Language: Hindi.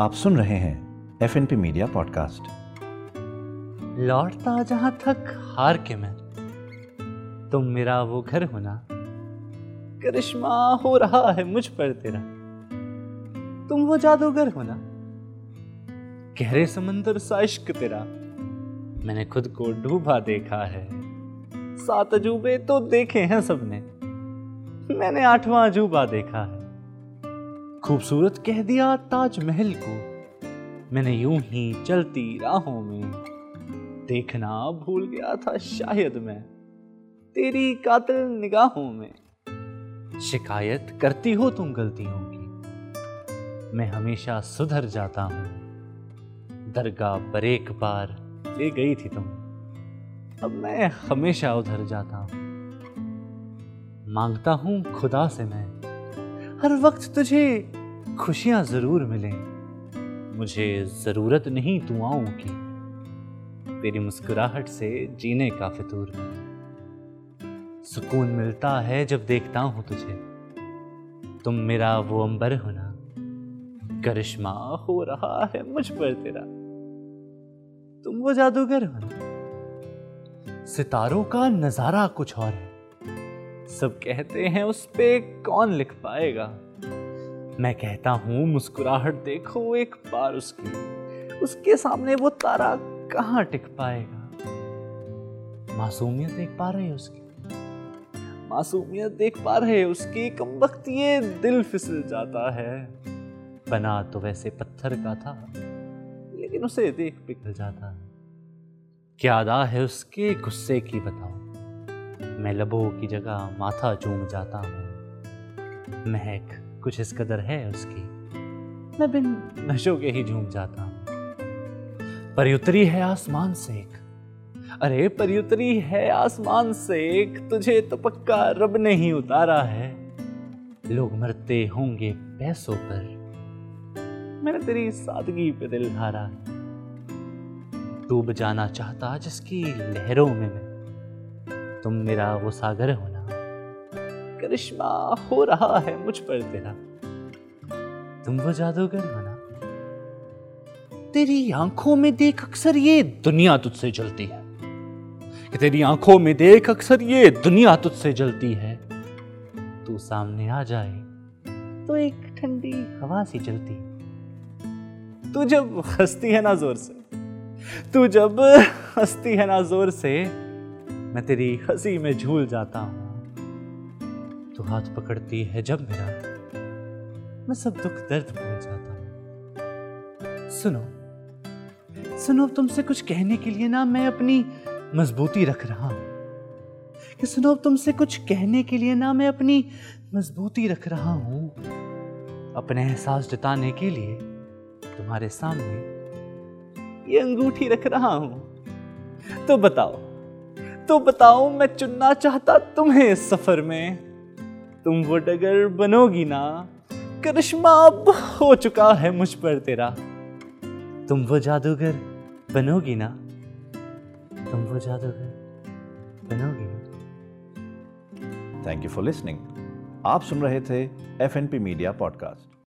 आप सुन रहे हैं F N P media podcast लौटता जहाँ थक हार के मैं। तुम मेरा वो घर होना करिश्मा हो रहा है मुझ पर तेरा। तुम वो जादूगर होना गहरे समंदर सा इश्क तेरा। मैंने खुद को डूबा देखा है। सात अजूबे तो देखे हैं सबने। मैंने आठवां अजूबा देखा है। खूबसूरत कह दिया ताजमहल को। मैंने यूँ ही चलती राहों में देखना भूल गया था शायद मैं, तेरी कातिल निगाहों में। शिकायत करती हो तुम गलतियों की, मैं हमेशा सुधर जाता हूँ। दरगाह पर एक बार ले गई थी तुम, अब मैं हमेशा उधर जाता हूँ। माँगता हूँ खुदा से मैं, हर वक्त तुझे खुशियाँ ज़रूर मिलें। मुझे ज़रूरत नहीं दुआओं की। तेरी मुस्कुराहट से जीने का फितूर में सुकून मिलता है जब देखता हूँ तुझे। तुम मेरा वो अंबर हो ना। करिश्मा हो रहा है मुझ पर तेरा। तुम वो जादूगर होना सितारों का नज़ारा कुछ और है। सब कहते हैं उस पे कौन लिख पाएगा? मैं कहता हूँ, मुस्कुराहट देखो एक बार उसकी। उसके सामने वो तारा कहाँ टिक पाएगा? मासूमियत देख पा रहे उसकी। मासूमियत देख पा रहे उसकी, कम वक्त ये दिल फिसल जाता है। बना तो वैसे पत्थर का था, लेकिन उसे देख पिघल जाता है। क्या अदा है उसके गुस्से की बताओ। मैं लबों की जगह माथा चूम जाता हूँ। महक कुछ इस कदर है उसकी। मैं बिन नशों के ही झूम जाता हूँ। परियुतरी है आसमान से एक। अरे परियुतरी है आसमान से एक। तुझे तो पक्का रब ने ही उतारा है। लोग मरते होंगे पैसों पर। मैंने तेरी सादगी पे दिल हारा डूब जाना चाहता जिसकी लहरों में मैं। तुम मेरा वो सागर होना करिश्मा हो रहा है मुझ पर तेरा। तुम वो जादूगर होना तेरी आँखों में देख अक्सर ये दुनिया तुझसे जलती है। कि तेरी आँखों में देख अक्सर ये दुनिया तुझसे जलती है। तू सामने आ जाए तो एक ठंडी हवा सी चलती तू जब हंसती है ना ज़ोर से, तू जब हंसती है ना ज़ोर से, मैं तेरी हँसी में झूल जाता हूँ। तू हाथ पकड़ती है जब मेरा। मैं सब दुख दर्द भूल जाता हूँ। सुनो सुनो तुमसे कुछ कहने के लिए ना मैं अपनी मजबूती रख रहा हूँ। कि सुनो तुमसे कुछ कहने के लिए ना मैं अपनी मजबूती रख रहा हूँ। अपने एहसास जताने के लिए तुम्हारे सामने ये अंगूठी रख रहा हूँ। तो बताओ तो बताओ, मैं चुनना चाहता तुम्हें इस सफ़र में। तुम वो डगर बनोगी ना। करिश्मा अब हो चुका है मुझ पर तेरा। तुम वो जादूगर बनोगी ना। तुम वो जादूगर बनोगी ना। थैंक यू फॉर लिसनिंग आप सुन रहे थे F N P media podcast